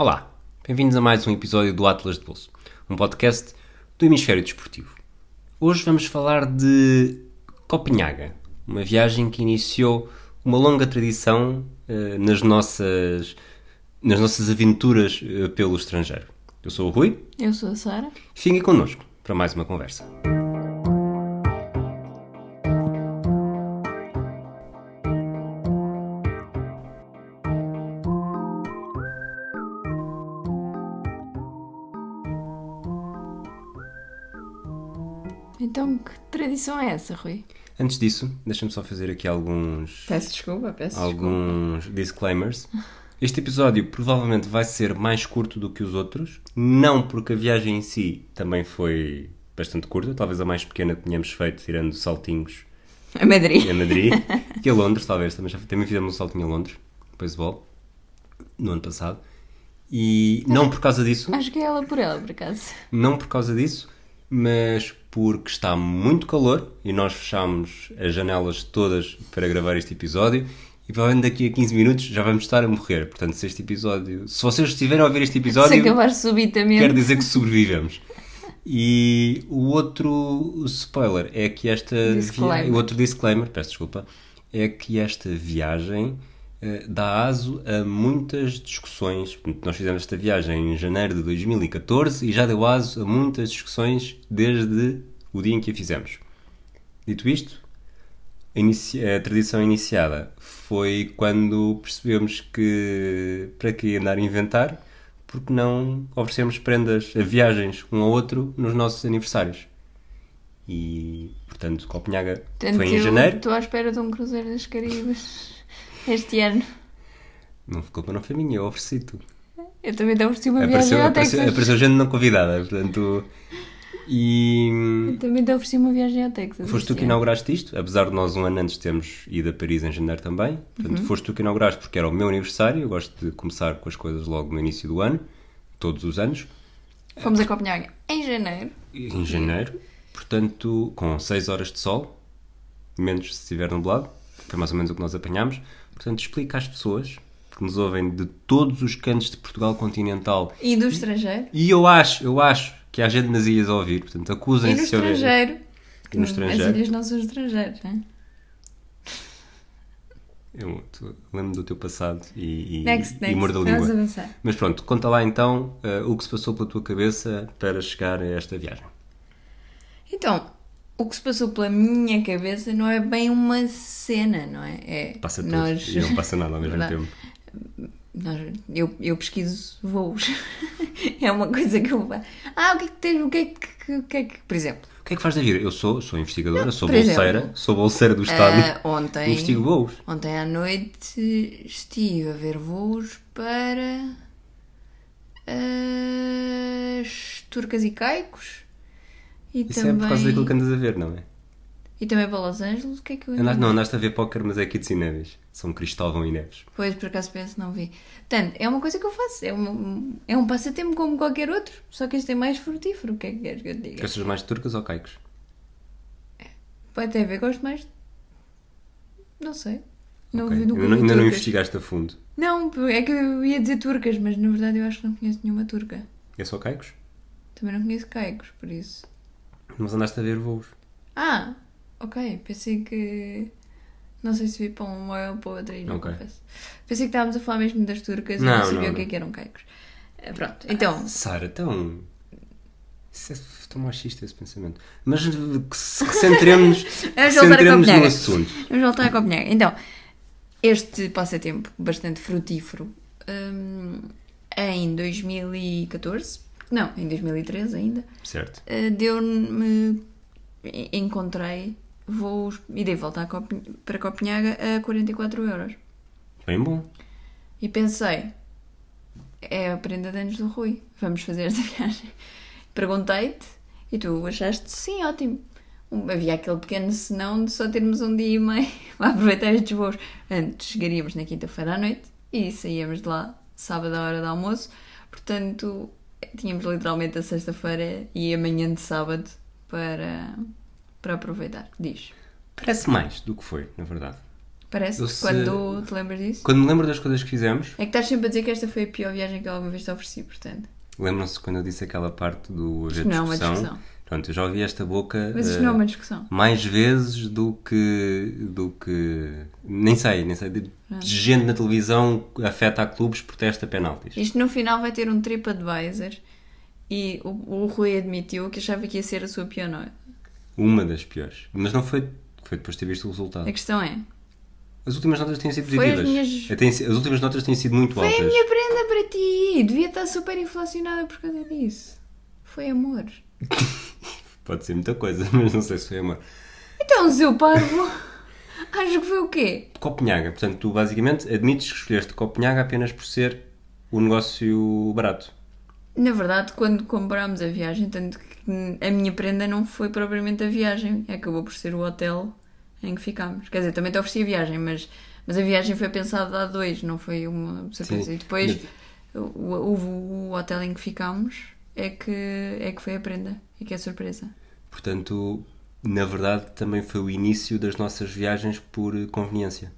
Olá, bem-vindos a mais um episódio do Atlas de Bolso, um podcast do Hemisfério Desportivo. Hoje vamos falar de Copenhaga, uma viagem que iniciou uma longa tradição uh, nas, nossas, nas nossas aventuras uh, pelo estrangeiro. Eu sou o Rui. Eu sou a Sara. Fiquem connosco para mais uma conversa. Tradição é essa, Rui? Antes disso, deixa-me só fazer aqui alguns. Peço desculpa, peço alguns disclaimers. Este episódio provavelmente vai ser mais curto do que os outros, não porque a viagem em si também foi bastante curta, talvez a mais pequena que tínhamos feito, tirando saltinhos. A Madrid. A Madrid. e a Londres, talvez. Também, já, também fizemos um saltinho a Londres, beisebol, no ano passado. E não por causa disso. Acho que é ela por ela, por acaso. Não por causa disso, mas porque está muito calor e nós fechamos as janelas todas para gravar este episódio e provavelmente daqui a 15 minutos já vamos estar a morrer. Portanto, se este episódio. Se vocês estiverem a ouvir este episódio. Se acabar subitamente. Quer dizer que sobrevivemos. E o outro spoiler é que esta. Disclaimer. O outro disclaimer, peço desculpa, é que esta viagem dá aso a muitas discussões. Nós fizemos esta viagem em janeiro de 2014 e já deu aso a muitas discussões desde o dia em que a fizemos. Dito isto, a, tradição iniciada foi quando percebemos que para que andar a inventar, porque não oferecemos prendas a viagens um ao outro nos nossos aniversários. E, portanto, Copenhaga Tanto foi em janeiro. Estou à espera de um cruzeiro das Caribas este ano. Não, a culpa não foi minha, eu ofereci tu. Eu também te ofereci uma Apareceu, viagem ao apareceu, Texas. apareceu gente não convidada, portanto. E. Eu também te ofereci uma viagem ao Texas. Foste tu que inauguraste isto, apesar de nós um ano antes termos ido a Paris em janeiro também. Portanto, foste tu que inauguraste porque era o meu aniversário. Eu gosto de começar com as coisas logo no início do ano, todos os anos, Fomos a Copenhaga em janeiro. em janeiro. Portanto, com 6 horas de sol, menos se estiver nublado, foi mais ou menos o que nós apanhámos. Portanto, explica às pessoas que nos ouvem de todos os cantos de Portugal continental E do estrangeiro. E eu acho, eu acho que há gente nas ilhas a ouvir, portanto E acusem-se se ouvir. estrangeiro. E no As estrangeiro. ilhas não são estrangeiros, não é? Eu tu- lembro do teu passado e, e, Next, e next. mordo a Vamos língua. avançar. Mas pronto, conta lá então eh, o que se passou pela tua cabeça para chegar a esta viagem. Então, o que se passou pela minha cabeça não é bem uma cena, não é? é Passa tudo nós, e não passa nada ao mesmo tempo. nós- eu, eu pesquiso voos. é uma coisa que eu faço. Ah, o que é que tens? O que é que, o que, é que por exemplo, O que é que faz da vida? Eu sou, sou investigadora, sou por bolseira, exemplo, sou bolseira do Estado, ah, ontem, investigo voos. ontem à noite estive a ver voos para as Turcas e Caicos e Isso também é por causa daquilo que andas a ver, não é? e também para Los Angeles. O que é que eu Andaste, não, andaste a ver póquer, mas é Kids e Neves. São Cristóvão e Neves. Pois, por acaso penso, não vi. Portanto, é uma coisa que eu faço. É, uma, é um passatempo como qualquer outro. Só que este é mais frutífero. O que é que queres que eu te diga? Gostas mais de turcas ou caicos? Pode ter a ver, gosto mais. Não sei. Não Ok. vi nunca ainda, ainda não investigaste a fundo. Não, é que eu ia dizer turcas, mas na verdade eu acho que não conheço nenhuma turca. É só caicos? Também não conheço caicos, por isso. Mas andaste a ver voos. Ah, ok. Pensei que. Não sei se vi para um ou para outro aí, não Ok. confesso. Pensei que estávamos a falar mesmo das turcas e Não, não sabia não, o que é não. que eram caicos. Eh, Pronto, então. Sara, tão. Isso é tão machista esse pensamento. Mas eh, que se que centremos, que Vamos voltar a centremos no assunto. Vamos voltar a Copenhaga. Então, este passatempo bastante frutífero hum, em 2014, não, em 2013 ainda, Certo. eh, deu-me. en- Encontrei voos. Irei voltar para Copenhaga a 44 euros. Bem bom. E pensei, é a prenda de anos do Rui, vamos fazer esta viagem. Perguntei-te e tu achaste sim, ótimo. Havia aquele pequeno senão de só termos um dia e meio para aproveitar estes voos. Antes chegaríamos na quinta-feira à noite e saíamos de lá sábado à hora do almoço. Portanto, tínhamos literalmente a sexta-feira e a manhã de sábado para, para aproveitar. Diz. Parece mais do que foi, na verdade. Parece Eu que se- quando te lembras disso. Quando me lembro das coisas que fizemos, É que estás sempre a dizer que esta foi a pior viagem que alguma vez te ofereci, portanto. lembram-se quando eu disse aquela parte do haver não é uma discussão? Pronto, eu já ouvi esta boca Mas isto eh, não é uma discussão. mais vezes do que. do que. nem sei, nem sei. De, de gente na televisão afeta a clubes, protesta penaltis. Isto no final vai ter um TripAdvisor e o, o Rui admitiu que achava que ia ser a sua pior noite. Uma das piores. Mas não foi. Foi depois de ter visto o resultado. A questão é: As últimas notas têm sido Foi as positivas. minhas- Eh, As últimas notas têm sido muito foi a altas. minha prenda para ti! Devia estar super inflacionada por causa disso. Foi amor. Pode ser muita coisa, mas não sei se foi amor. Então, seu parvo, acho que foi o quê? Copenhaga, portanto, tu basicamente admites que escolheste Copenhaga apenas por ser o negócio barato. Na verdade, quando comprámos a viagem, tanto que a minha prenda não foi propriamente a viagem, acabou por ser o hotel em que ficámos. Quer dizer, também te ofereci a viagem, mas, mas a viagem foi pensada a dois, não foi uma surpresa. Sim, E depois o, o- o hotel em que ficámos é que, é que foi a prenda e que é surpresa. Portanto, na verdade, também foi o início das nossas viagens por conveniência.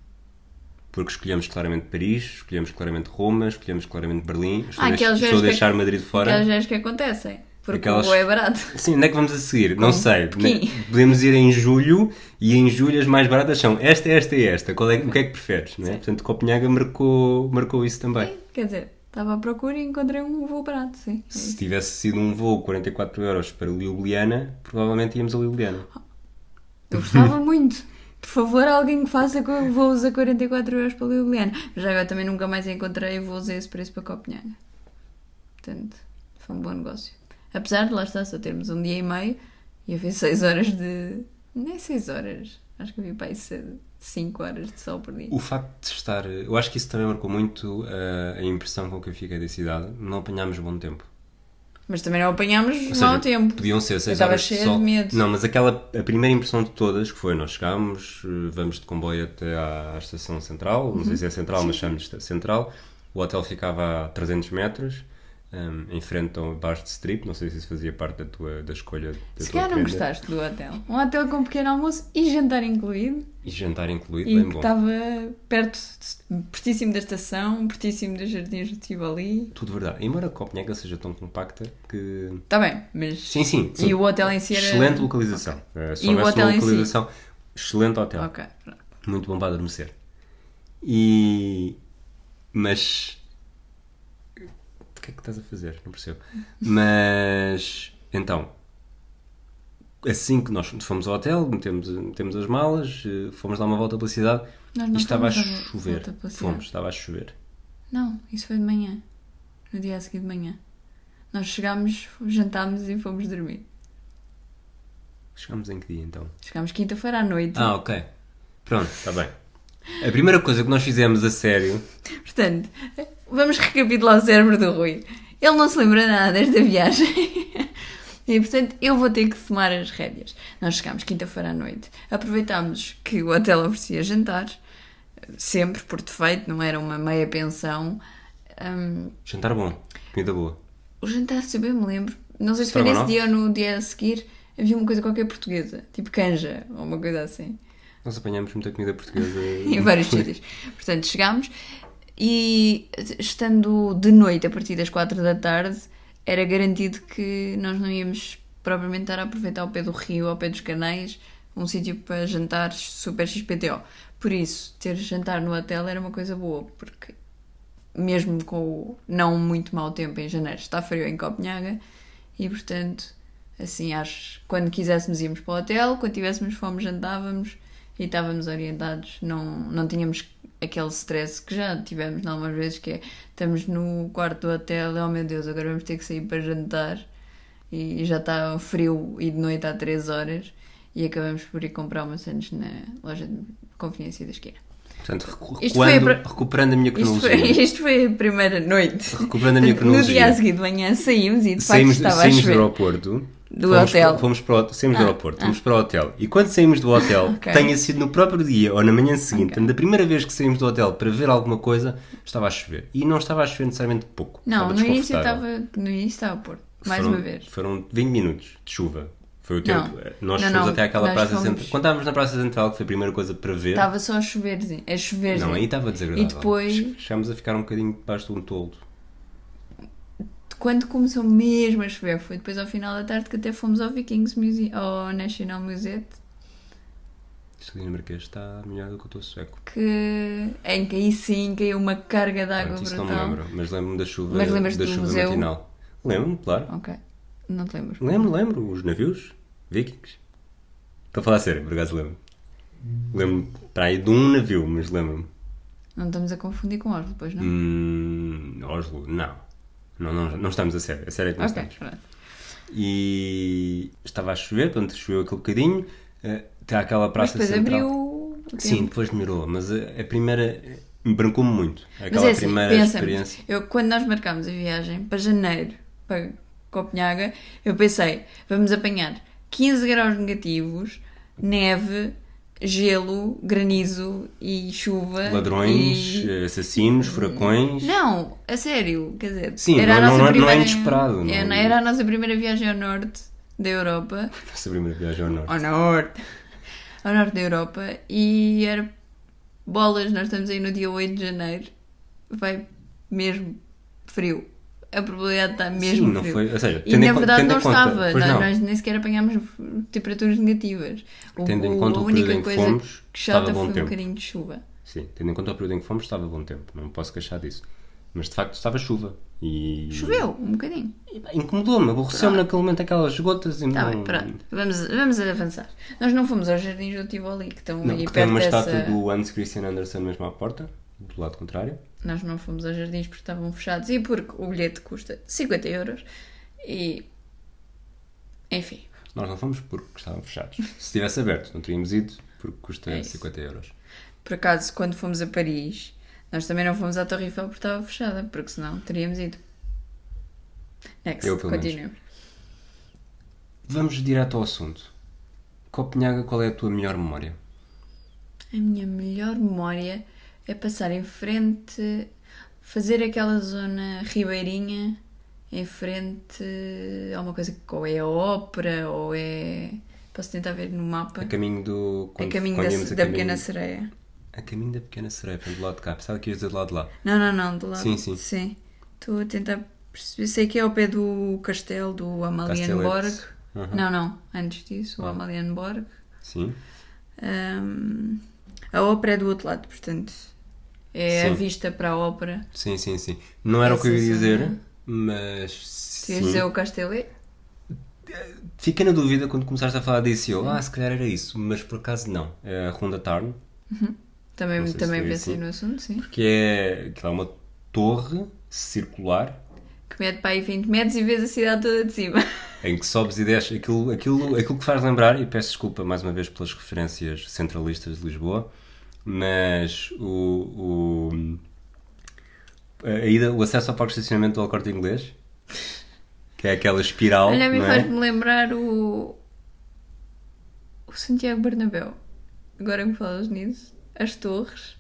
Porque escolhemos claramente Paris, escolhemos claramente Roma, escolhemos claramente Berlim. Estou, Ah, a, deix- aquelas estou a viagens que- deixar Madrid fora. Aquelas viagens que acontecem, porque Aquelas- o é barato. Sim, onde é que vamos a seguir? Não Como sei. Pequim. Ne- Podemos ir em julho e em julho as mais baratas são esta, esta e esta. Qual é, o que é que preferes? Né? Portanto, Copenhaga marcou, marcou isso também. Sim, Quer dizer, estava à procura e encontrei um voo barato, sim. Se tivesse sido um voo 44 euros para Ljubljana, provavelmente íamos a Ljubljana. Eu gostava muito. Por favor, alguém que faça voos a 44 euros para Ljubljana. Mas já agora também nunca mais encontrei voos a esse preço para Copenhaga. Portanto, foi um bom negócio. Apesar de lá estar só termos um dia e meio e haver 6 horas de. Nem 6 horas. Acho que havia para aí 5 horas de sol por dia. O facto de estar. Eu acho que isso também marcou muito uh, a impressão com que eu fiquei da cidade. Não apanhámos bom tempo. Mas também não apanhámos Ou mau seja, tempo. Podiam ser Eu 6 estava horas de cheia sol. de medo. Não, mas aquela. A primeira impressão de todas que foi: nós chegámos, eh, vamos de comboio até à, à estação central. Não Uhum. sei se é central, mas chamamos de central. O hotel ficava a 300 metros. Um, em frente ao Bar de Strip, não sei se isso fazia parte da tua da escolha da Se calhar não prenda. gostaste do hotel. Um hotel com pequeno almoço e jantar incluído. E jantar incluído, E bem que bom. estava perto, pertíssimo da estação, pertíssimo dos jardins do Tivoli. Tudo verdade. Embora Copenhaga seja tão compacta que. Está bem, mas. Sim, sim. sim. E o hotel em si era. Excelente localização. Eh, se E o hotel uma em si? localização, excelente hotel. Ok, pronto. Muito bom para adormecer. E. Mas. O que é que estás a fazer? Não percebo. Mas. Então. Assim que nós fomos ao hotel, metemos, metemos as malas, eh, fomos dar uma volta pela cidade e estava a chover. Fomos, estava a chover. Não, isso foi de manhã. No dia a seguir de manhã. Nós chegámos, jantámos e fomos dormir. Chegámos em que dia então? Chegámos quinta-feira à noite. Ah, ok. Pronto, está bem. A primeira coisa que nós fizemos a sério Portanto, vamos recapitular o cérebro do Rui. Ele não se lembra nada desta viagem. E portanto, eu vou ter que tomar as rédeas. Nós chegámos quinta-feira à noite. Aproveitámos que o hotel oferecia jantar, sempre por defeito, não era uma meia pensão. Hum, Jantar bom, comida boa. o jantar, se eu bem me lembro, não sei se foi nesse dia ou no dia a seguir, havia uma coisa qualquer portuguesa, tipo canja ou uma coisa assim. Nós apanhamos muita comida portuguesa em vários sítios. Portanto, chegámos e estando de noite a partir das 4 da tarde, era garantido que nós não íamos propriamente estar a aproveitar ao pé do rio, ao pé dos canais, um sítio para jantares super XPTO. Por isso, ter jantar no hotel era uma coisa boa, porque mesmo com o não muito mau tempo em janeiro, está frio em Copenhaga e, portanto, assim, acho quando quiséssemos íamos para o hotel, quando tivéssemos fome jantávamos e estávamos orientados, não, não tínhamos aquele stress que já tivemos algumas vezes, que é estamos no quarto do hotel, oh meu Deus, agora vamos ter que sair para jantar e já está frio e de noite há 3 horas e acabamos por ir comprar uma sandes na loja de conveniência da esquina. Portanto, a recuando, recuperando a minha Isto foi, cronologia. isto foi a primeira noite. Recuperando a minha No cronologia. dia a seguir de manhã saímos e de saímos, facto estava a saímos do chover. aeroporto. Do fomos hotel. Para, fomos para o, saímos do Ah, aeroporto, ah. fomos para o hotel. E quando saímos do hotel, Ok. tenha sido no próprio dia ou na manhã seguinte, Ok. portanto, da primeira vez que saímos do hotel para ver alguma coisa, estava a chover. E não estava a chover necessariamente pouco. Não, no início estava, no início estava a pôr. Mais Foram- uma vez. Foram 20 minutos de chuva. Foi o tempo. Não. Nós Não, fomos não. até àquela Nós praça fomos- central. Quando estávamos na praça central, que foi a primeira coisa para ver. Estava só a chover, a chover. Não, aí estava desagradável. E depois- Chegámos a ficar um bocadinho debaixo de um toldo. Quando começou mesmo a chover, foi depois ao final da tarde que até fomos ao Vikings Museum, ao National Museum, Isto dinamarquês está melhor do que o teu sueco. que em que aí sim caiu uma carga de água isso não me brutal. lembro, mas lembro-me da chuva, Mas lembras-te da chuva museu? matinal. Lembro-me, claro. Ok, não te lembro. Lembro, lembro. Os navios, vikings. Estou a falar sério, por acaso lembro. Lembro-me para aí de um navio, mas lembro-me. Não estamos a confundir com Oslo, depois não? Hum, Oslo, não. Não, não. não estamos a sério. A sério é que não ok, estamos. pronto. E estava a chover, portanto choveu aquele bocadinho. eh, Até àquela Mas praça depois central. abriu Sim, depois melhorou, mas a, a primeira me brancou-me muito. Mas Aquela é assim, primeira experiência. eu, quando nós marcámos a viagem para janeiro, para Copenhaga, eu pensei, vamos apanhar 15 graus negativos, neve, gelo, granizo e chuva. Ladrões, e- eh, assassinos, furacões. Não, a sério, quer dizer, Sim, era não- a nossa não é- não é primeira, inesperado, não- Era, era a nossa primeira viagem ao norte da Europa, Nossa primeira viagem ao norte. ao norte, ao norte da Europa, e era bolas, nós estamos aí no dia 8 de janeiro, vai mesmo frio. A probabilidade está mesmo Sim, não frio. foi. Ou seja, E na verdade não conta- estava, não. nós nem sequer apanhámos temperaturas negativas. O, Tendo em conta a única período em que coisa fomos, que estava chata foi um tempo. bocadinho de chuva. Sim, tendo em conta o período em que fomos, estava bom tempo. Não me posso queixar disso. Mas de facto estava chuva. E... Choveu um bocadinho. Incomodou-me, aborreceu-me naquele momento aquelas gotas e Tá não... bem, pronto. Vamos, vamos avançar. Nós não fomos aos jardins do Tivoli, que estão Não, aí porque tem perto uma dessa... estátua do Hans Christian Andersen mesmo à porta, do lado contrário. Nós não fomos aos jardins porque estavam fechados e porque o bilhete custa 50 euros. E... Enfim. Nós não fomos porque estavam fechados. Se estivesse aberto, não teríamos ido porque custa É isso. 50 euros. Por acaso, quando fomos a Paris, nós também não fomos à Torre Eiffel porque estava fechada, porque senão teríamos ido. Next, Eu, menos. continuemos. Vamos direto ao assunto. Copenhaga, qual é a tua melhor memória? A minha melhor memória é passar em frente, fazer aquela zona ribeirinha em frente a uma coisa que ou é a ópera ou é. Posso tentar ver no mapa? A caminho do... A quando- caminho quando da, da a caminho- Pequena Sereia. A caminho da Pequena Sereia, portanto, do lado de cá. Pensava que ias dizer do lado de lá. Não, não, não, do lado. Sim, sim. Sim. Estou a tentar perceber. Sei que é ao pé do castelo do Amalienborg. Uhum. Não, não. Antes disso, o Amalienborg. Sim. Ahm, a ópera é do outro lado, portanto. É a Sim. vista para a ópera. Sim, sim, sim. Não era o que eu ia dizer, zona. mas... Ias sim. dizer o castelo? Fiquei na dúvida quando começaste a falar disso e eu, ah, se calhar era isso, mas por acaso não. É a Ronda Tarn, Também, se também foi pensei assim. no assunto, sim. que é, que é uma torre circular Que mede para aí 20 metros e vês a cidade toda de cima. Em que sobes e desces. Aquilo, aquilo, aquilo que faz lembrar, e peço desculpa mais uma vez pelas referências centralistas de Lisboa, mas o, o, a ida, o acesso ao parque de estacionamento do Al Corte Inglês, que é aquela espiral, Olha, não é? faz-me lembrar o. O Santiago Bernabéu. Agora me falas nisso. As torres.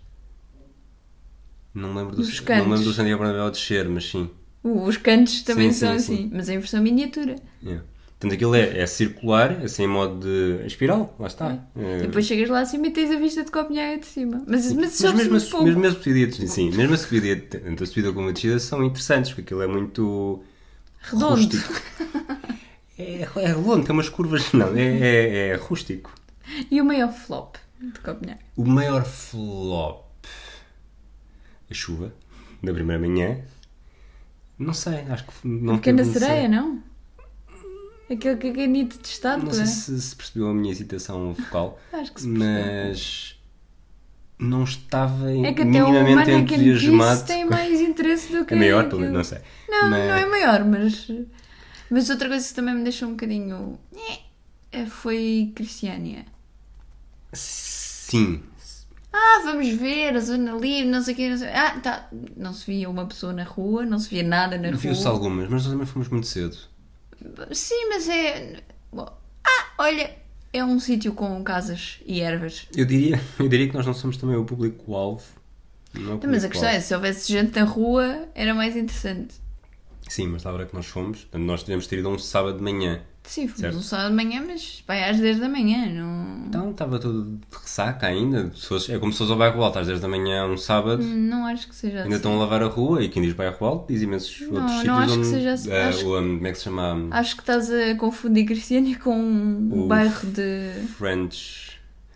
Não me lembro do, não me lembro do Santiago Bernabéu a descer, mas sim. Os cantos também Sim, são sim, assim, mas em versão miniatura. Yeah. Portanto, aquilo é, é circular, assim em modo de espiral, lá está. É. E depois chegas lá acima e tens a vista de Copenhaga de cima. Mas, mas, Mas mesmo, a, pouco. mesmo a subida, sim, mesmo a subida, tanto a subida como a descida são interessantes, porque aquilo é muito Redondo. rústico. É, é redondo, tem umas curvas, não, é, é, é rústico. E o maior flop de Copenhaga? O maior flop, a chuva, da primeira manhã, não sei, acho que não Pequena teve- sereia, não? Aquele caganito de estátua. Não sei se, se percebeu a minha hesitação vocal, Acho que se percebeu. mas não estava É que até o minimamente Mannequin entusiasmado. Tem mais interesse do que É maior, pelo menos, não sei. Não, Mas- não é maior, mas... Mas outra coisa que também me deixou um bocadinho... eh, Foi Cristiania. Sim, Ah, vamos ver a zona livre, não sei o quê, não sei... Ah, tá. Não se via uma pessoa na rua, não se via nada na viu-se rua. algumas, mas nós também fomos muito cedo. Sim, mas é... Ah, olha, é um sítio com casas e ervas. Eu diria, eu diria que nós não somos também o público-alvo. Não é Mas a questão é, se houvesse gente na rua, era mais interessante. Sim, mas da hora que nós fomos, nós devemos ter ido um sábado de manhã. Sim, fomos Certo. um sábado de manhã, mas vai às 10 da manhã, não... Então estava tudo de ressaca ainda. Fosse- é como se fosse ao bairro alto às 10 da manhã, um sábado. Não acho que seja Ainda assim. estão a lavar a rua e quem diz bairro alto diz imensos Não, outros não sítios acho que onde. seja assim. eh, Acho- o, um, como é que se chama? Acho que estás a confundir Cristiânia com o O bairro de... French.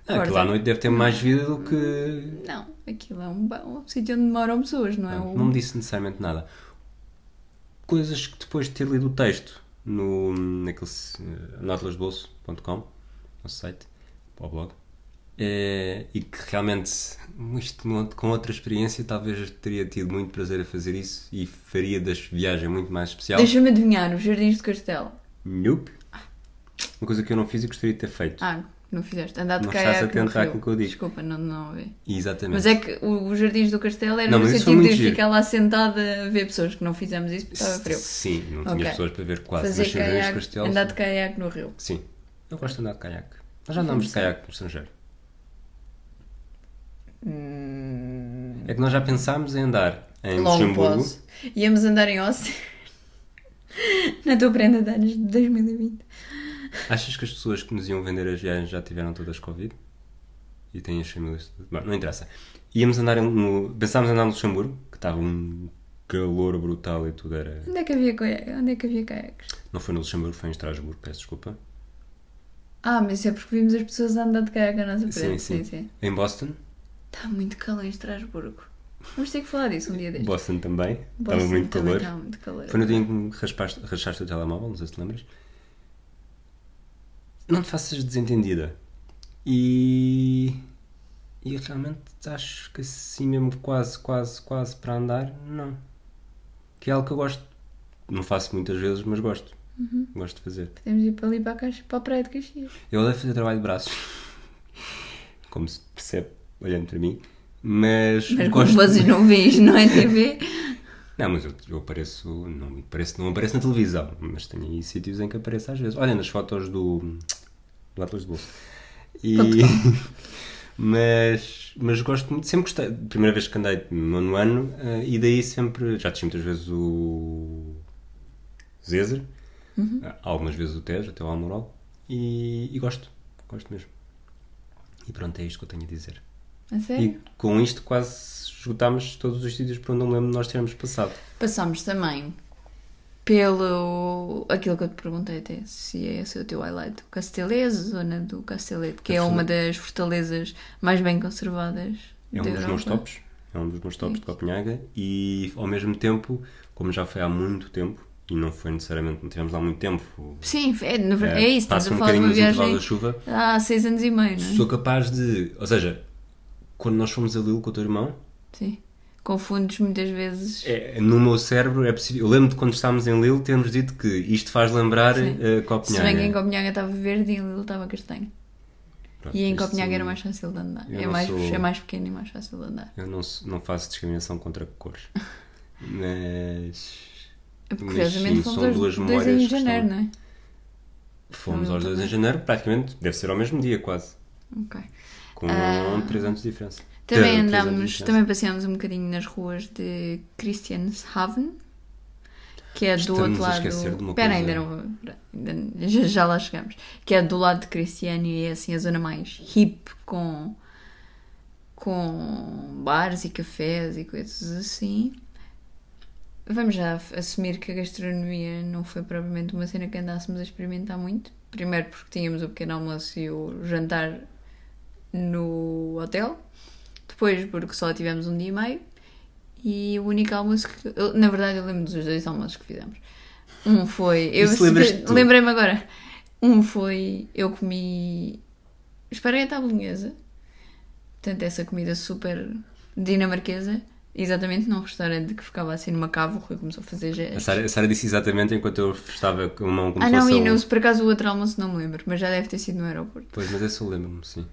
Aquilo à noite deve ter mais vida do que. Não, aquilo é um, um sítio onde moram pessoas, não é? Não, um... não me disse necessariamente nada. Coisas que depois de ter lido o texto no naquele uh, nautilusbolso.com, nosso site, para o blog, eh, e que realmente isto no- com outra experiência talvez teria tido muito prazer a fazer isso e faria das viagem muito mais especial. Deixa-me adivinhar, os Jardins de Castelo. Nope. Uma coisa que eu não fiz e gostaria de ter feito. Ah, não fizeste. Andar de Não estás caiaque atento rio. àquilo que eu digo. Desculpa, não, não ouvi. Exatamente. Mas é que o- os Jardins do Castelo era Não, no sentido de giro. ficar lá sentada a ver pessoas que não fizemos isso porque estava frio. Sim, não tinha Ok. pessoas para ver quase. Fazer mas Jardins caiaque, Castelo, andar de caiaque no rio. Sim, eu gosto de andar de caiaque. Nós já andámos de caiaque no estrangeiro. É que nós já pensámos em andar em Long Luxemburgo. pause. Íamos andar em Austin. Na tua prenda de anos de 2020. Achas que as pessoas que nos iam vender as viagens já tiveram todas Covid? E têm as famílias. Bom, não interessa. Íamos andar no. Pensámos andar no Luxemburgo, que estava um calor brutal e tudo era. Onde é que havia, caiaque? Onde é que havia caiaques? Não foi no Luxemburgo, foi em Estrasburgo, peço desculpa. Ah, mas isso é porque vimos as pessoas andar de caiaque à nossa Sim, frente. sim. Sim, sim. Em Boston, Está muito calor em Estrasburgo. Vamos ter que falar disso um dia destes. Boston também, Boston estava muito também calor. Estava muito calor. Foi no dia em que rachaste o telemóvel, não sei se te lembras. Não te faças desentendida. E. E realmente acho que assim mesmo quase, quase, quase para andar, não. Que é algo que eu gosto. Não faço muitas vezes, mas gosto. Uhum. Gosto de fazer. Podemos ir para ali para a, caixa, para a praia de Caxias. Eu odeio fazer trabalho de braços. Como se percebe olhando para mim. Mas, Mas gosto. vocês não veem não é TV? Não, mas eu, eu apareço, não, apareço, não apareço na televisão, mas tenho aí sítios em que apareço às vezes. Olha, nas fotos do, do Atlas de Bolsa. E, mas, mas gosto muito, sempre gostei. Primeira vez que andei no nono ano, eh, e daí sempre, já desci muitas vezes o Zezer, eh, algumas vezes o Tejo, até o Almorol, e, e gosto, gosto mesmo. E pronto, é isto que eu tenho a dizer. A sério? E com isto quase esgotámos todos os sítios por onde me lembro de nós termos passado. Passámos também pelo. aquilo que eu te perguntei até, se é esse o teu highlight. O Castelese, zona do Castelete, que é uma das fortalezas mais bem conservadas. É um dos meus Europa. tops. É um dos meus tops de Copenhaga e ao mesmo tempo, como já foi há muito tempo, e não foi necessariamente, não tivemos lá muito tempo. Sim, é, verdade, é, isso, passa a um falar de bocadinho uma viagem da chuva. há seis anos e meio, não é? Sou capaz de. Ou seja, quando nós fomos a Lille com o teu irmão, Sim. Confundes muitas vezes. é, no meu cérebro é possível. Eu lembro de quando estávamos em Lille termos dito que isto faz lembrar Sim. eh, Se Copenhaga. bem que em Copenhaga estava verde e em Lille estava castanho. Pronto, E em Copenhaga era mais fácil de andar. É mais, sou- é mais pequeno e mais fácil de andar. Eu não, não faço discriminação contra cores. Mas. Curiosamente fomos são duas dois memórias em janeiro, estão- não é? Fomos aos dois em janeiro, praticamente, deve ser ao mesmo dia quase. Ok. Com Ah, 3 anos de diferença. Também Três andámos, também passeámos um bocadinho nas ruas de Christianshavn, que é do Estamos outro lado. Espera, ainda não. ainda- já, já lá chegamos. Que é do lado de Cristiano e é assim a zona mais hip, com, com bares e cafés e coisas assim. Vamos já assumir que a gastronomia não foi propriamente uma cena que andássemos a experimentar muito. Primeiro porque tínhamos o pequeno almoço e o jantar no hotel. Depois porque só tivemos um dia e meio. E o único almoço que. eu- na verdade, eu lembro dos dois almoços que fizemos. Um foi. Eu lembrei-me agora. Um foi. Eu comi. Esparguete à bolonhesa. Portanto, essa comida super dinamarquesa. Exatamente num restaurante que ficava assim numa cave. O Rui começou a fazer A gestos. Sara, a Sara disse exatamente enquanto eu estava com a mão como Ah, não, e a um- não, se por acaso o outro almoço não me lembro, mas já deve ter sido no aeroporto. Pois, mas esse eu lembro-me, sim.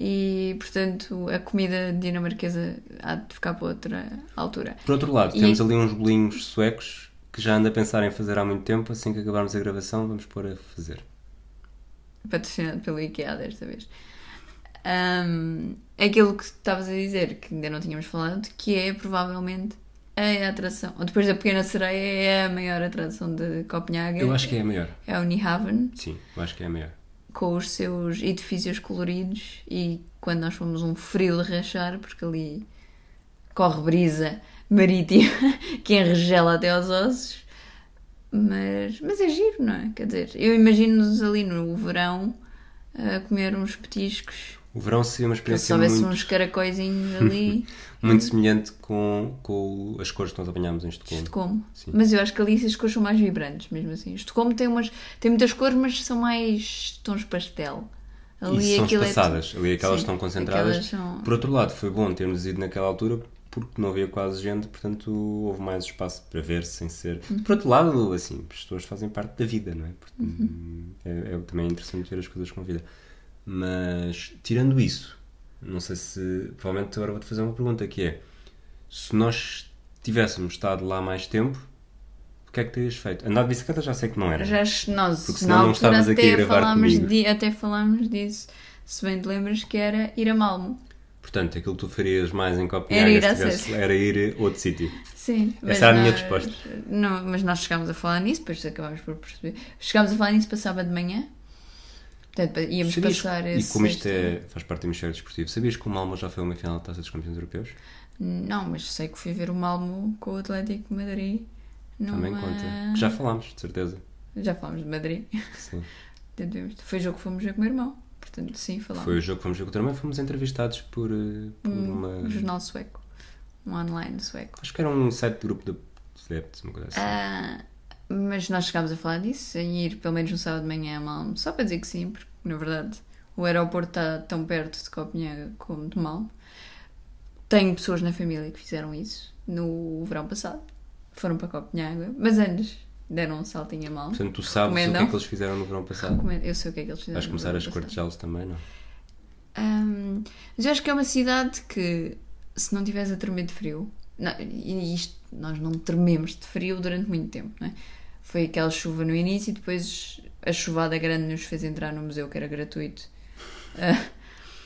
E, portanto, a comida dinamarquesa há de ficar para outra altura. Por outro lado, E- temos ali uns bolinhos suecos que já ando a pensar em fazer há muito tempo. Assim que acabarmos a gravação, vamos pôr a fazer. patrocinado pelo IKEA desta vez. Ahm, aquilo que estavas a dizer, que ainda não tínhamos falado, que é provavelmente a atração. Depois da Pequena Sereia é a maior atração de Copenhague. Eu acho que é a maior. É o Nyhavn, Sim, eu acho que é a maior. Com os seus edifícios coloridos e quando nós fomos um frio de rachar, porque ali corre brisa marítima que enregela até aos ossos. Mas, mas é giro, não é? Quer dizer, eu imagino-nos ali no verão a comer uns petiscos. O verão seria uma Se experiência muito, uns caracóizinhos ali, muito semelhante com, com as cores que nós apanhámos em Estocolmo. Estocolmo. Sim. Mas eu acho que ali as cores são mais vibrantes, mesmo assim. Estocolmo tem, umas, tem muitas cores, mas são mais tons pastel. e são é espaçadas, ali aquelas Sim, estão concentradas. aquelas são- Por outro lado, foi bom termos ido naquela altura porque não havia quase gente, portanto houve mais espaço para ver sem ser. Uhum. Por outro lado, assim, as pessoas fazem parte da vida, não é? Portanto, é, é também interessante ver as coisas com vida. Mas, tirando isso, não sei se. Provavelmente agora vou-te fazer uma pergunta que é: se nós tivéssemos estado lá mais tempo, o que é que terias feito? Andar de bicicleta já sei que não era. Já nós, Porque senão não estavas aqui a gravar falámos, comigo. de, até falámos disso. Se bem te lembras que era ir a Malmo. Portanto, aquilo que tu farias mais em Era Copenhague ir à se tivesse- era ir a outro sítio. Sim. Essa era a minha nós- resposta. Não, mas nós chegámos a falar nisso, depois acabámos por perceber. Chegámos a falar nisso para sábado de manhã. Portanto, íamos Sabias- passar e como isto é, faz parte do hemisfério desportivo, sabias que o Malmo já foi uma final da Taça dos Campeões Europeus? Não, mas sei que fui ver o Malmo com o Atlético de Madrid. Também numa- conta. Que já falámos, de certeza. Já falámos de Madrid. Sim. Foi o jogo que fomos ver com o meu irmão. Portanto, sim, falámos. Foi o jogo que fomos ver com o teu irmão, fomos entrevistados por, eh, por um, uma. um jornal sueco. Um online sueco. Acho que era um site de grupo de adeptos, uma coisa assim. Ah, mas nós chegámos a falar disso, em ir pelo menos no sábado de manhã a Malmo. Só para dizer que sim, porque na verdade o aeroporto está tão perto de Copenhaga como de Malmo. Tenho pessoas na família que fizeram isso no verão passado. Foram para Copenhaga, mas antes deram um saltinho a Malmo. Portanto, tu sabes o que é que eles fizeram no verão passado. Recomendo- Eu sei o que é que eles fizeram. Vais começar a esquartejá-los também, não? Hum, mas eu acho que é uma cidade que, se não tiveres a tremer de frio, não, e isto, nós não trememos de frio durante muito tempo, não é? Foi aquela chuva no início e depois a chuvada grande nos fez entrar no museu, que era gratuito, ah,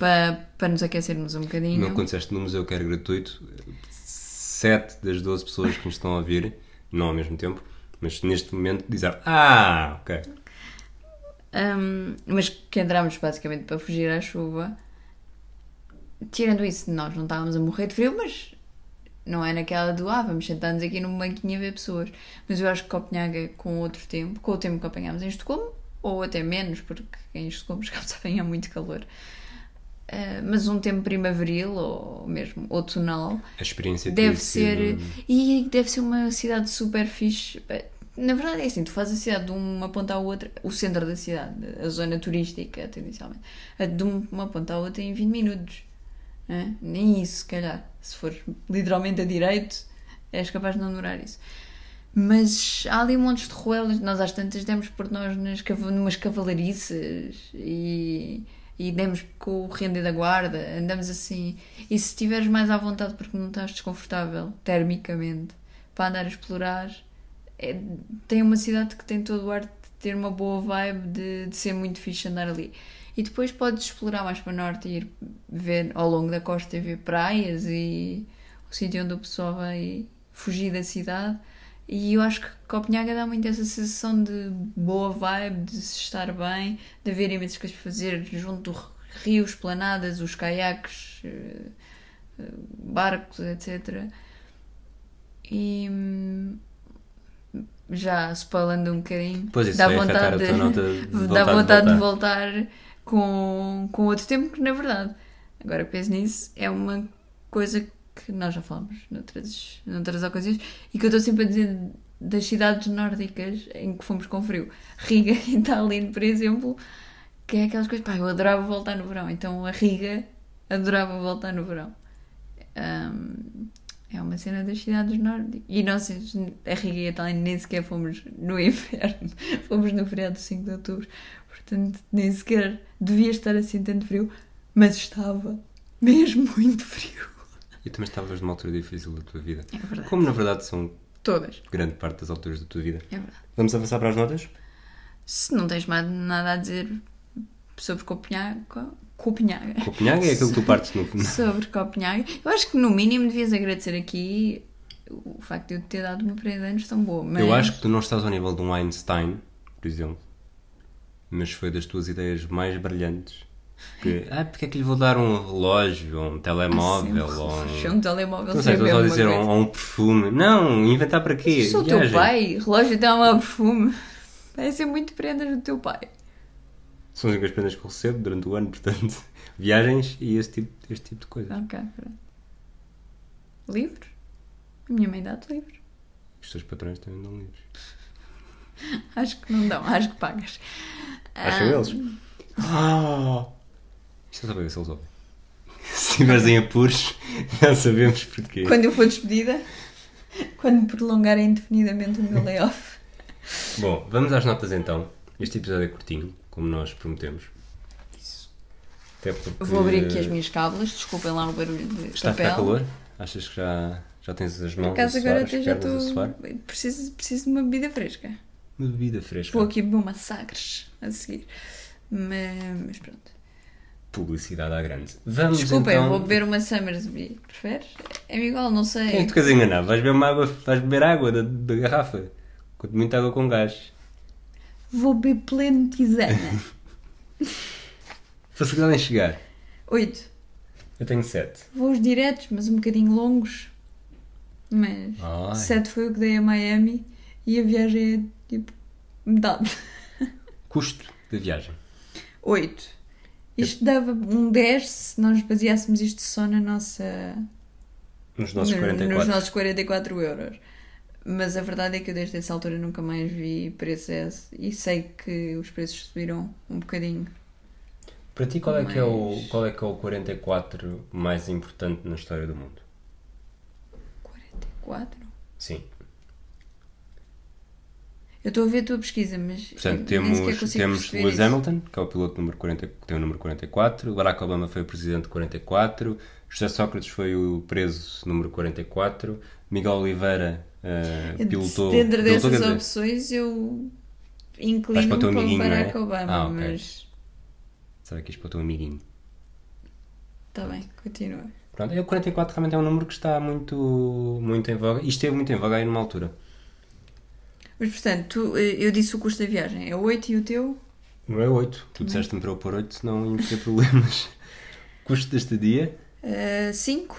para, para nos aquecermos um bocadinho. Não disseste no museu que era gratuito, 7 das 12 pessoas que nos estão a ouvir, não ao mesmo tempo, mas neste momento disseram Ah, ok. Um, mas que entramos basicamente para fugir à chuva. Tirando isso, nós não estávamos a morrer de frio, mas não é naquela do ah, vamos sentar-nos aqui num banquinho a ver pessoas. Mas eu acho que Copenhaga, com outro tempo, com o tempo que apanhámos em Estocolmo, ou até menos, porque em Estocolmo chegámos a apanhar muito calor. Ah, mas um tempo primaveril ou mesmo outonal A experiência deve ser sido- e deve ser uma cidade super fixe na verdade é assim, tu fazes a cidade de uma ponta à outra o centro da cidade, a zona turística tendencialmente, de uma ponta à outra em 20 minutos é? nem isso se calhar, se for literalmente a direito és capaz de não demorar isso. Mas há ali montes de ruelas. Nós às tantas demos por nós nas, numas cavalariças e, e demos com o rende da guarda. Andamos assim. E se estiveres mais à vontade porque não estás desconfortável termicamente para andar a explorar é- tem uma cidade que tem todo o ar de ter uma boa vibe de, de ser muito fixe andar ali e depois podes explorar mais para o norte e ir ver ao longo da costa e ver praias e o sítio onde o pessoal vai fugir da cidade e eu acho que Copenhaga dá muito essa sensação de boa vibe, de se estar bem, de haver imensas coisas para fazer junto do rio, esplanadas, os caiaques, eh, barcos, etc. E hum, já spoilando um bocadinho, Pois isso dá vontade, de dá vontade de vontade de voltar. Com, com outro tempo, que na verdade, agora penso nisso, é uma coisa que nós já falamos noutras, noutras ocasiões e que eu estou sempre a dizer das cidades nórdicas em que fomos com frio. Riga e Tallinn, por exemplo, que é aquelas coisas, pá, eu adorava voltar no verão, então a Riga adorava voltar no verão. Ahm, é uma cena das cidades nórdicas. E nós, a Riga e a Tallinn, nem sequer fomos no inverno, fomos no feriado de 5 de outubro, portanto, nem sequer devia estar assim tanto frio, mas estava mesmo muito frio. E também estavas numa altura difícil da tua vida. É verdade. Como na verdade são Todas. grande parte das alturas da tua vida. É verdade. Vamos avançar para as notas? Se não tens mais nada a dizer sobre Copenhaga, Copenhaga. Copenhaga é aquilo que tu partes no sobre Copenhague. Eu acho que no mínimo devias agradecer aqui o facto de eu te ter dado uma prenda de anos tão boa. Mas... Eu acho que tu não estás ao nível de um Einstein, por exemplo, mas foi das tuas ideias mais brilhantes. Que, ah, porque é que lhe vou dar um relógio, ou um telemóvel, Sim, ou um... é um telemóvel Não sei, estou só a dizer um, coisa. um perfume. Não, inventar para quê? Sou o teu pai, relógio tem um perfume. Ser muito prendas do teu pai. São as únicas prendas que eu recebo durante o ano, portanto, viagens e esse tipo, este tipo de coisas. Ok, pronto. Livros? A minha mãe dá-te livros. Os teus patrões também dão livros. Acho que não dão, acho que pagas. Acham Ah, eles? Ah! Isto é só para ver se eles ouvem. Se estiveres em apuros, já sabemos porquê. Quando eu for despedida, quando me prolongarem indefinidamente o meu layoff. Bom, vamos às notas então. Este episódio é curtinho, como nós prometemos. Até porque Vou abrir aqui as minhas cábulas, desculpem lá o barulho de está a papel. ficar calor. Achas que já, já tens as mãos Por acaso a suar, agora as até já a estou. suar? Preciso, preciso de uma bebida fresca. Uma bebida fresca. Vou aqui beber uma sagres a seguir. Mas, mas pronto. Publicidade à grande. Vamos Desculpa, então... eu vou beber uma Summersby. Preferes? É igual, não sei. Quem é que tu queres enganar? Vais beber, uma água, vais beber água da, da garrafa. Quanto muita água com gás. Vou beber pleno tisana. Facilidade em chegar. 8. Eu tenho 7. Voos diretos, mas um bocadinho longos. Mas Ai. 7 foi o que dei a Miami e a viagem é tipo metade. Custo da viagem. 8. Isto dava um 10 se nós baseássemos isto só na nossa. Nos nossos no- 44. Nos nossos 44 euros. Mas a verdade é que eu desde essa altura nunca mais vi preço esse e sei que os preços subiram um bocadinho. Para ti, qual é, que é o, Mas- qual é que é o 44 mais importante na história do mundo? 44? Sim. Eu estou a ver a tua pesquisa, mas Portanto, temos, temos Lewis isso. Hamilton, que é o piloto número 40, que tem o número 44. Barack Obama foi o presidente 44. José Sócrates foi o preso número 44. Miguel Oliveira eh, pilotou. Dentro pilotou, dessas dizer, opções eu inclino para para o não é? Barack Obama, Ah, ok. mas Será que isto para o teu amiguinho? está bem, continua. Pronto, o 44 realmente é um número que está muito, muito em voga e esteve muito em voga aí numa altura. Mas portanto, tu, eh, eu disse o custo da viagem, é 8 e o teu? Não é 8. Tu disseste-me para eu pôr 8, senão íamos ter problemas. Custo deste dia? 5,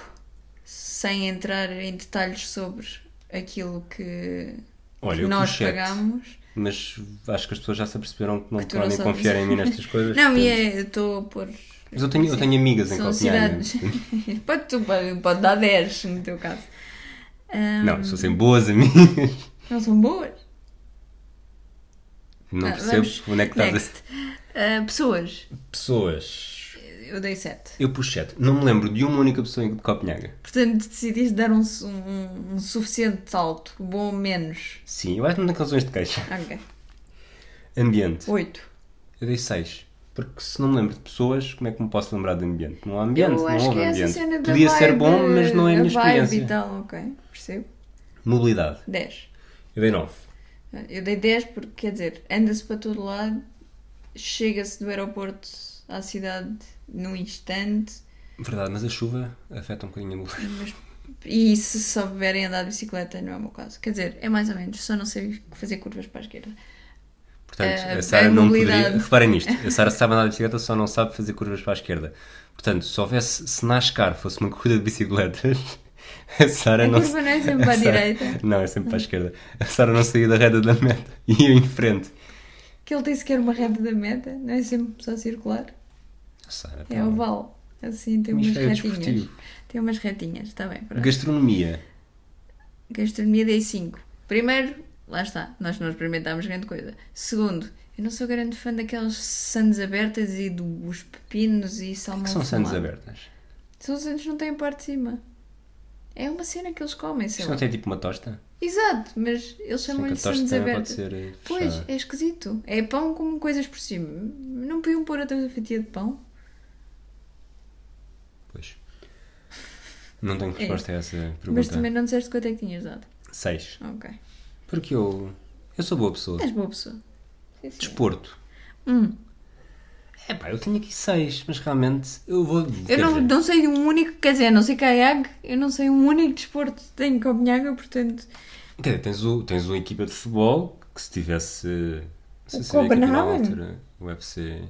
sem entrar em detalhes sobre aquilo que, Olha, que nós pagámos. Mas acho que as pessoas já se aperceberam que não Que podem confiar em mim nestas coisas. Não, e é, eu estou a pôr. Mas eu tenho, eu tenho amigas em cidades. pode, tu pode, pode dar 10 no teu caso. Ahm, Não, são sempre boas amigas. não são boas? Não Ah, percebo onde é que estás a... Next. Ah, pessoas, Pessoas. eu dei 7. Eu pus 7. Não me lembro de uma única pessoa de Copenhague. Portanto, decidiste dar um, um, um suficiente alto, bom ou menos. Sim, eu acho que não razões de queixa. Ok. Ambiente. 8. Eu dei 6. Porque se não me lembro de pessoas, como é que me posso lembrar de ambiente? Não há ambiente, eu não houve é ambiente. Podia ser vibe, bom, mas não é a minha vibe experiência. e tal, ok. Percebo. Mobilidade. 10. Eu dei 9. Eu dei 10 porque, quer dizer, anda-se para todo lado, chega-se do aeroporto à cidade num instante, Verdade, mas a chuva afeta um bocadinho a mas- e se souberem andar de bicicleta, não é o meu caso. Quer dizer, é mais ou menos, só não sei fazer curvas para a esquerda. Portanto, A- a Sara não mobilidade. poderia. Reparem nisto: a Sara sabe andar de bicicleta, só não sabe fazer curvas para a esquerda. Portanto, se houvesse, se NASCAR fosse uma corrida de bicicletas, a Sara A não. curva não é sempre para a Sara- direita. Não, é sempre para a esquerda. A Sara não saía da reta da meta e ia em frente. Que ele tem sequer uma reta da meta, não é sempre só circular, Sara, é tá bom. oval. Assim tem Um umas hemisfério retinhas. desportivo. Tem umas retinhas, está bem. pronto. Gastronomia. Gastronomia dei 5. Primeiro, lá está, nós não experimentámos grande coisa. Segundo, eu não sou grande fã daquelas sandes abertas e dos pepinos e O salmão que são sandes abertas? São sandes que não têm parte de cima. É uma cena que eles comem, sei Isto lá. não tem tipo uma tosta? Exato, mas eles chamam-lhe sandes ser eh, Pois, é esquisito. É pão com coisas por cima. Não podiam pôr outra fatia de pão? Pois. Não tenho resposta a essa É. Mas pergunta. também não disseste quanto é que tinhas dado. 6. Ok. Porque eu. Eu sou boa pessoa. És boa pessoa. Sim, sim. Desporto. Hum. É pá, eu tenho aqui seis, mas realmente eu vou. Eu não, não sei de um único, quer dizer, não sei caiaque, eu não sei um único desporto que tenho Copenhaga, portanto. Quer dizer, tens, o, tens uma equipa de futebol que se tivesse. Não sei O se Copenhagen? altura, o UFC. Sei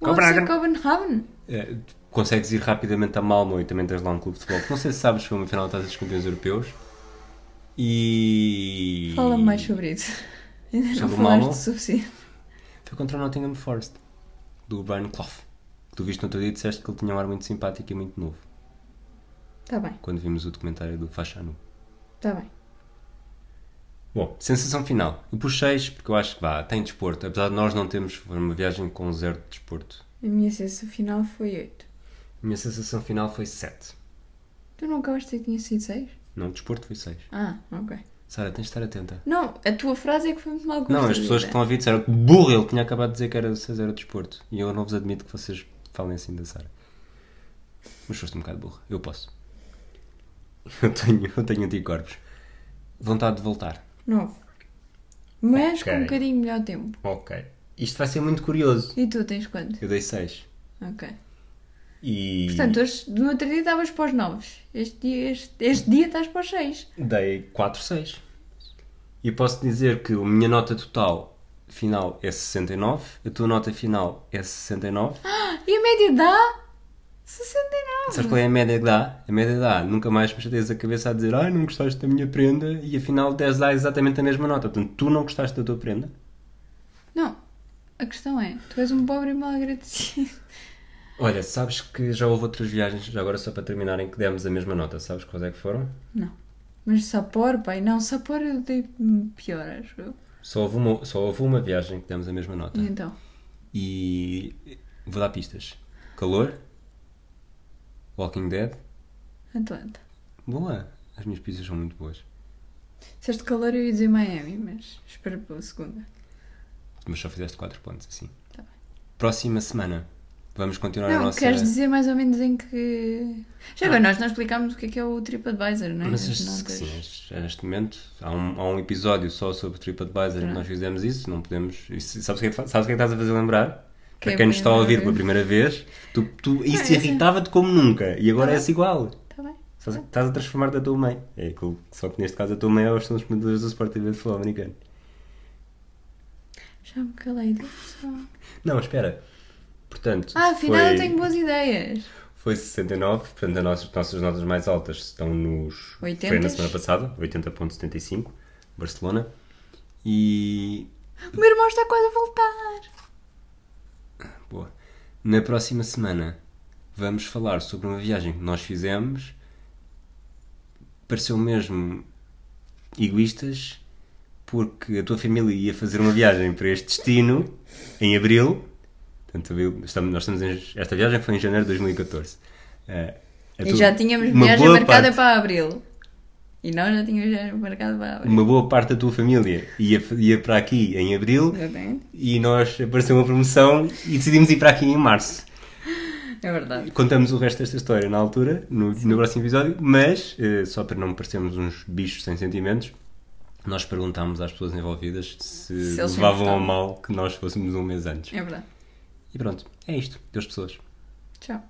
Copenhagen. É, consegues ir rapidamente a Malmo e também tens lá um clube de futebol. Não sei se sabes, foi uma final de taça dos campeões europeus. E. Fala mais sobre isso. Ainda não Sobre o falaste o suficiente. Foi contra o Nottingham Forest, do Brian Clough. Que tu viste no outro dia e disseste que ele tinha um ar muito simpático e muito novo. Tá bem, Quando vimos o documentário do Fachanu. tá bem. Bom, sensação final. Eu pus 6 porque eu acho que vá, tem desporto. Apesar de nós não termos foi uma viagem com zero de desporto. A minha sensação final foi 8. A minha sensação final foi 7. Tu não acabaste de dizer que tinha sido 6? Não, desporto foi 6. Ah, ok. Sara, tens de estar atenta. Não, a tua frase é que foi muito mal Não, construída. as pessoas que estão a ouvir disseram que burro, ele tinha acabado de dizer que era 6 era desporto. E eu não vos admito que vocês falem assim da Sara. Mas foste um bocado burro. Eu posso. Eu tenho, eu tenho anticorpos. Vontade de voltar. 9. Mas Ok. com um bocadinho melhor tempo. Ok. Isto vai ser muito curioso. E tu tens quanto? Eu dei 6. Ok. E Portanto, hoje, no outro dia estavas para os 9. Este dia, este, este dia estás para os 6. dei 4, 6. E posso dizer que a minha nota total final é 69, a tua nota final é 69. E a média dá 69. Sabes qual é a média que dá? A média dá, nunca mais me chateias a cabeça a dizer ai, não gostaste da minha prenda e afinal 10 dá exatamente a mesma nota. Portanto, tu não gostaste da tua prenda? Não. A questão é, tu és um pobre e mal agradecido. Olha, sabes que já houve outras viagens, já agora só para terminar, em que demos a mesma nota. Sabes quais é que foram? Não. Mas Sapor, pai, não, Sapor eu dei pior, acho eu. Só houve uma, só houve uma viagem que demos a mesma nota. E então? E vou dar pistas. Calor. Walking Dead. Atlanta. Boa. As minhas pistas são muito boas. Disseste calor eu ia dizer Miami, mas espera pela segunda. Mas só fizeste 4 pontos assim. Tá bem. Próxima semana. Vamos continuar a Não, nossa... queres dizer mais ou menos em que. Já agora, nós não explicámos o que é que é o TripAdvisor, não é? Mas notas. sim, este- neste momento há um, há um episódio só sobre TripAdvisor que nós fizemos isso, não podemos. Isso, sabes o que, é que sabes o que é que estás a fazer lembrar? Que Para é quem a nos está a ouvir pela primeira vez, tu, tu, isso isso é- irritava-te como nunca e agora Tá é-se igual. Tá bem. Estás, estás a transformar-te a tua mãe. É aquilo, só que neste caso a tua mãe é são os comentadores do Sport TV de futebol americano. Já me calei. Não, espera. Portanto, Ah, afinal foi, eu tenho boas ideias. foi 69, portanto as nossas, nossas notas mais altas estão nos... Foi 80s. na semana passada, 80.75, Barcelona. E O meu irmão está quase a voltar. Boa. Na próxima semana vamos falar sobre uma viagem que nós fizemos. Pareceu mesmo egoístas porque a tua família ia fazer uma viagem para este destino em abril. Portanto, estamos, nós estamos em, esta viagem foi em janeiro de 2014. Eh, a E tua- já tínhamos uma viagem marcada parte- para abril. E nós já tínhamos viagem marcada para abril. Uma boa parte da tua família ia, ia para aqui em abril Exatamente. e nós apareceu uma promoção e decidimos ir para aqui em março. É verdade. Contamos o resto desta história na altura, no, no próximo episódio, mas, eh, só para não parecermos uns bichos sem sentimentos, nós perguntámos às pessoas envolvidas se, Se levavam a importavam. mal que nós fôssemos um mês antes. É verdade. E pronto, é isto. Deus pessoas. Tchau.